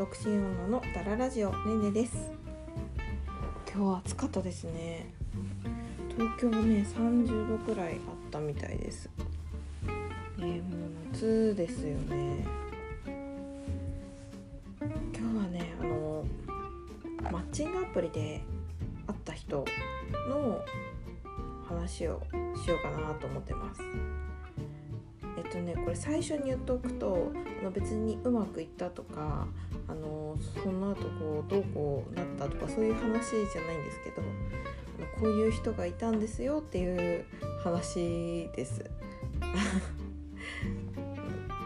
独身女のダララジオねねです。今日は暑かったですね。東京ね30度くらいあったみたいです。ねもう夏ですよね。今日はねあのマッチングアプリで会った人の話をしようかなと思ってます。とねこれ最初に言っておくとあの別にうまくいったとかあのその後こうどうこうなったとかそういう話じゃないんですけどあのこういう人がいたんですよっていう話です。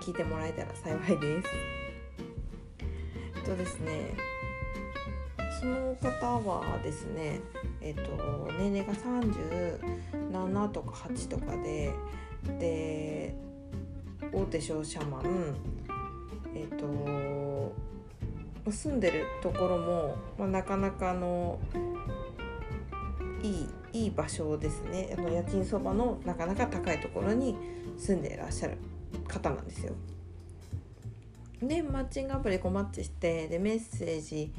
聞いてもらえたら幸いです。えっとですねその方はですねえっと年齢が37とか8とかでで大手商社マンえっ、ー、と住んでるところも、まあ、なかなかのいいいい場所ですねあの家賃相場のなかなか高いところに住んでいらっしゃる方なんですよ。でマッチングアプリこうマッチしてでメッセージ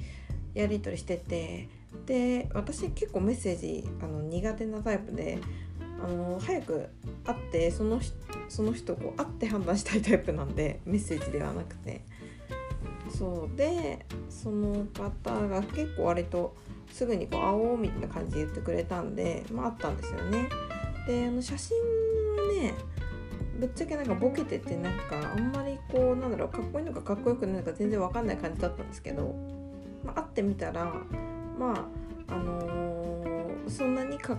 やり取りしててで私結構メッセージあの苦手なタイプであの早く会ってそのその人こう会って判断したいタイプなんで メッセージではなくて。そうでその方が結構割とすぐにこう会おうみたいな感じで言ってくれたんでまああったんですよね。であの写真はねぶっちゃけなんかボケててなんかあんまりこうなんだろうかっこいいのかかっこよくないのか全然わかんない感じだったんですけど、まあ、会ってみたらまああのー、そんなにか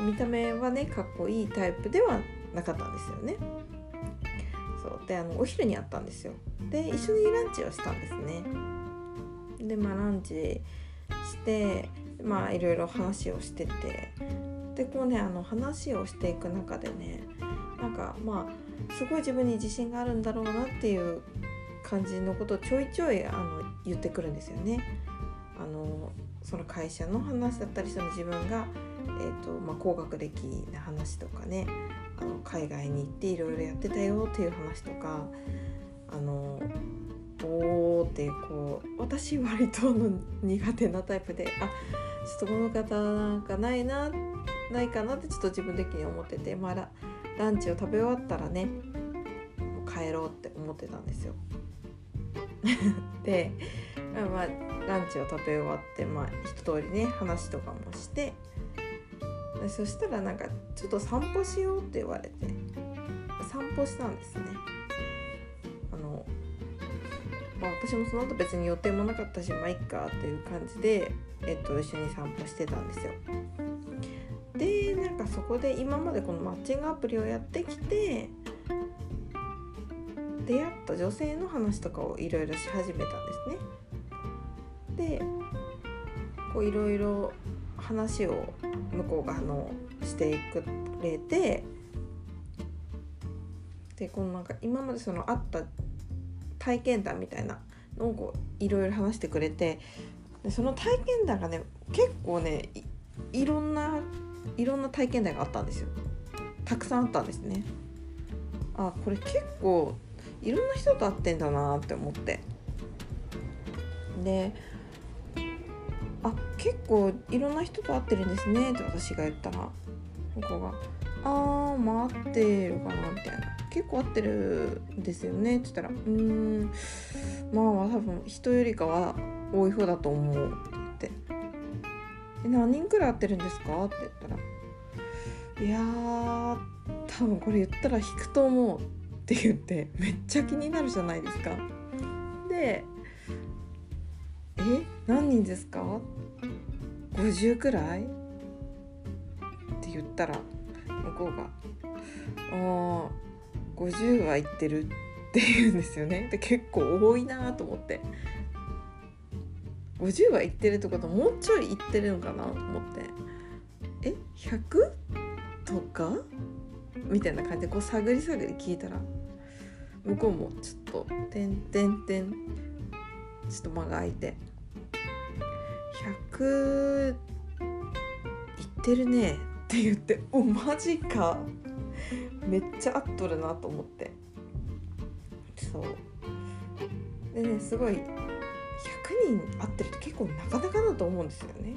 見た目はねかっこいいタイプではなかったんですよね。そうであのお昼に会ったんですよ。で一緒にランチをしたんですね。でまあランチしてまあいろいろ話をしててでこうねあの話をしていく中でねなんかまあすごい自分に自信があるんだろうなっていう感じのことをちょいちょいあの言ってくるんですよね。あのその会社の話だったりその自分がえーとまあ、高学歴な話とかねあの海外に行っていろいろやってたよっていう話とかあのおーってこう私割との苦手なタイプであちょっとこの方なんかないなないかなってちょっと自分的に思ってて、まあ、ランチを食べ終わったらねもう帰ろうって思ってたんですよ。で、まあ、ランチを食べ終わって、まあ、一通りね話とかもしてそしたらなんかちょっと散歩しようって言われて散歩したんですね。あの、まあ、私もその後別に予定もなかったしまあいっかっていう感じで、えっと、一緒に散歩してたんですよ。でなんかそこで今までこのマッチングアプリをやってきて出会った女性の話とかをいろいろし始めたんですね。でこういろいろ話を向こうがあのしてくれてでこのなんか今までそのあった体験談みたいなのをいろいろ話してくれてでその体験談がね結構ねいろんないろんな体験談があったんですよ。たくさんあったんですね。あこれ結構いろんな人と会ってんだなって思って。であ結構いろんな人と会ってるんですね。って私が言ったら向こうが「あーまあ合ってるかな」みたいな「結構合ってるんですよね」って言ったら「うーん。まあ多分人よりかは多い方だと思う」って言って「え何人くらい会ってるんですか?」って言ったら「いやー多分これ言ったら引くと思う」って言ってめっちゃ気になるじゃないですか。でえ何人ですか？50くらい？って言ったら向こうが「ああ50は言ってる」って言うんですよね。で結構多いなと思って。50は言ってるってこともうちょい言ってるのかなと思って。え 100? とか？みたいな感じでこう探り探り聞いたら向こうもちょっと「てんてんてん」ちょっと間が空いて。100いってるね。って言っておマジか。めっちゃ合っとるなと思って。そう。でねすごい100人会ってると結構なかなかだと思うんですよね。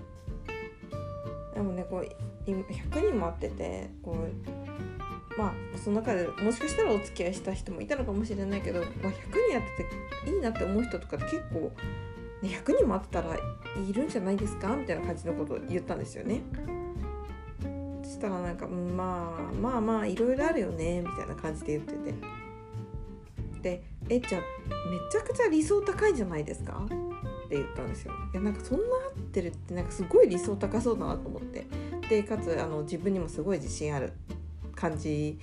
でもねこう100人も会っててこうまあその中でもしかしたらお付き合いした人もいたのかもしれないけど、まあ、100人やってていいなって思う人とかって結構、100人も会ったらいるんじゃないですか？みたいな感じのことを言ったんですよね。そしたらなんか、まあまあまあいろいろあるよね？みたいな感じで言ってて。で「えじゃあめちゃくちゃ理想高いんじゃないですか?」って言ったんですよ。いやなんかそんな合ってるってなんかすごい理想高そうだなと思ってでかつあの自分にもすごい自信ある感じ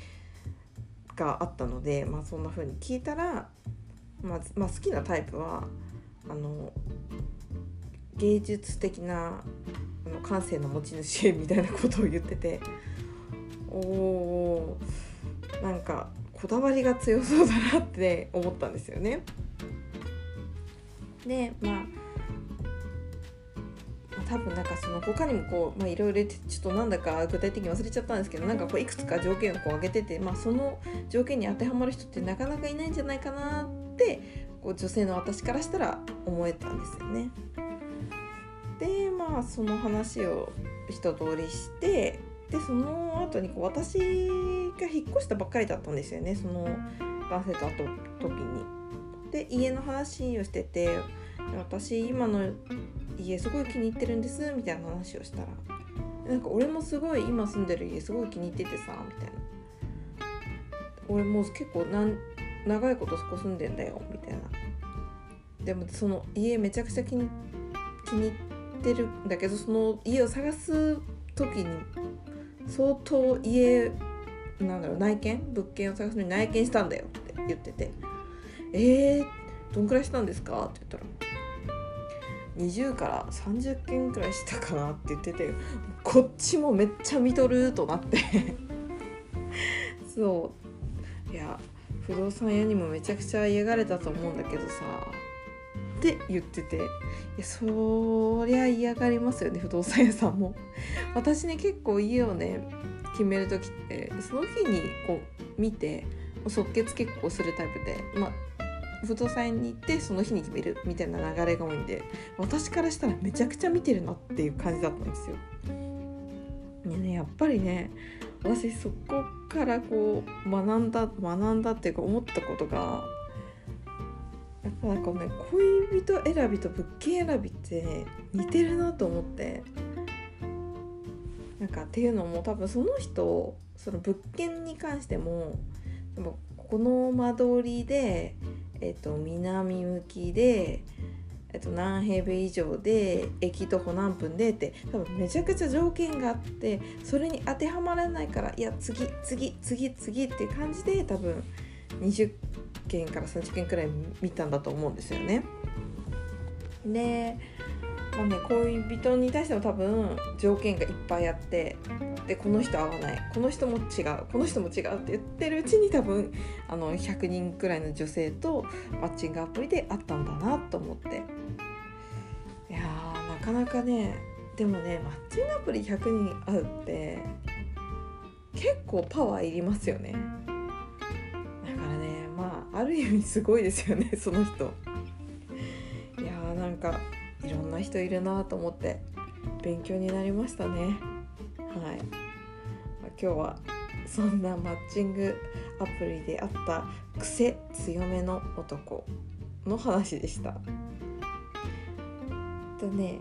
があったので、まあ、そんな風に聞いたら、まあ、まあ、好きなタイプはあの芸術的なあの感性の持ち主 みたいなことを言ってておーなんかこだわりが強そうだなって思ったんですよね。でまあ多分なんかその他にもこうまあいろいろちょっとなんだか具体的に忘れちゃったんですけどなんかこういくつか条件をこう挙げてて、まあ、その条件に当てはまる人ってなかなかいないんじゃないかなってこう女性の私からしたら思えたんですよね。でまあその話を一通りしてでその後にこう私が引っ越したばっかりだったんですよねその男性と会った時に。で家の話をしてて私今の家すごい気に入ってるんですみたいな話をしたらなんか俺もすごい今住んでる家すごい気に入っててさみたいな俺もう結構長いことそこ住んでんだよみたいなでもその家めちゃくちゃ気に気に入ってるんだけどその家を探す時に相当家なんだろう内見物件を探すのに内見したんだよって言ってて「えー、どんくらいしたんですか?」って言ったら。20から30件くらいしたかなって言っててこっちもめっちゃ見とるとなって。そう。いや不動産屋にもめちゃくちゃ嫌がれたと思うんだけどさ。って言ってていやそりゃ嫌がりますよね不動産屋さんも 私ね結構家をね決める時ってその日にこう見て即決結構するタイプでまあ不動産屋に行ってその日に決めるみたいな流れが多いんで私からしたらめちゃくちゃ見てるなっていう感じだったんですよ。ね、やっぱりね私そこからこう学んだ学んだっていうか思ったことがなんかね恋人選びと物件選びって似てるなと思って。なんかっていうのも多分その人その物件に関してもでもこの間取りでえっと、南向きで、えっと、何平米以上で駅徒歩何分でって多分めちゃくちゃ条件があってそれに当てはまらないからいや次次次次っていう感じで多分20件から30件くらい見たんだと思うんですよね。でまあね、恋人に対しても多分条件がいっぱいあってでこの人合わないこの人も違うこの人も違うって言ってるうちに多分あの100人くらいの女性とマッチングアプリで会ったんだなと思っていやーなかなかねでもねマッチングアプリ100人会うって結構パワーいりますよねる意味すごいですよね その人。いやーなんかいろんな人いるなと思って勉強になりましたね。はい、ま、今日はそんなマッチングアプリであった癖強めの男の話でした。とね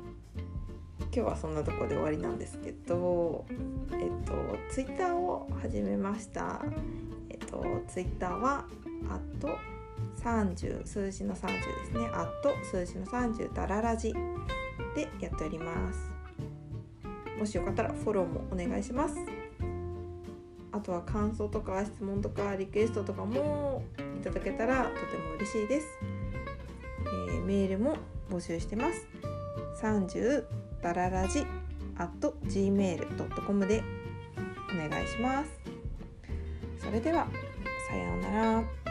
今日はそんなとこで終わりなんですけどえっとツイッターを始めました。えっとツイッターはあと30数字の30ですね。あと数字の30ダララジ。でやっております。もしよかったらフォローもお願いします。あとは感想とか質問とかリクエストとかもいただけたらとても嬉しいです、えー、メールも募集してます。30ダララジ。at gmail.com でお願いします。それではさようなら。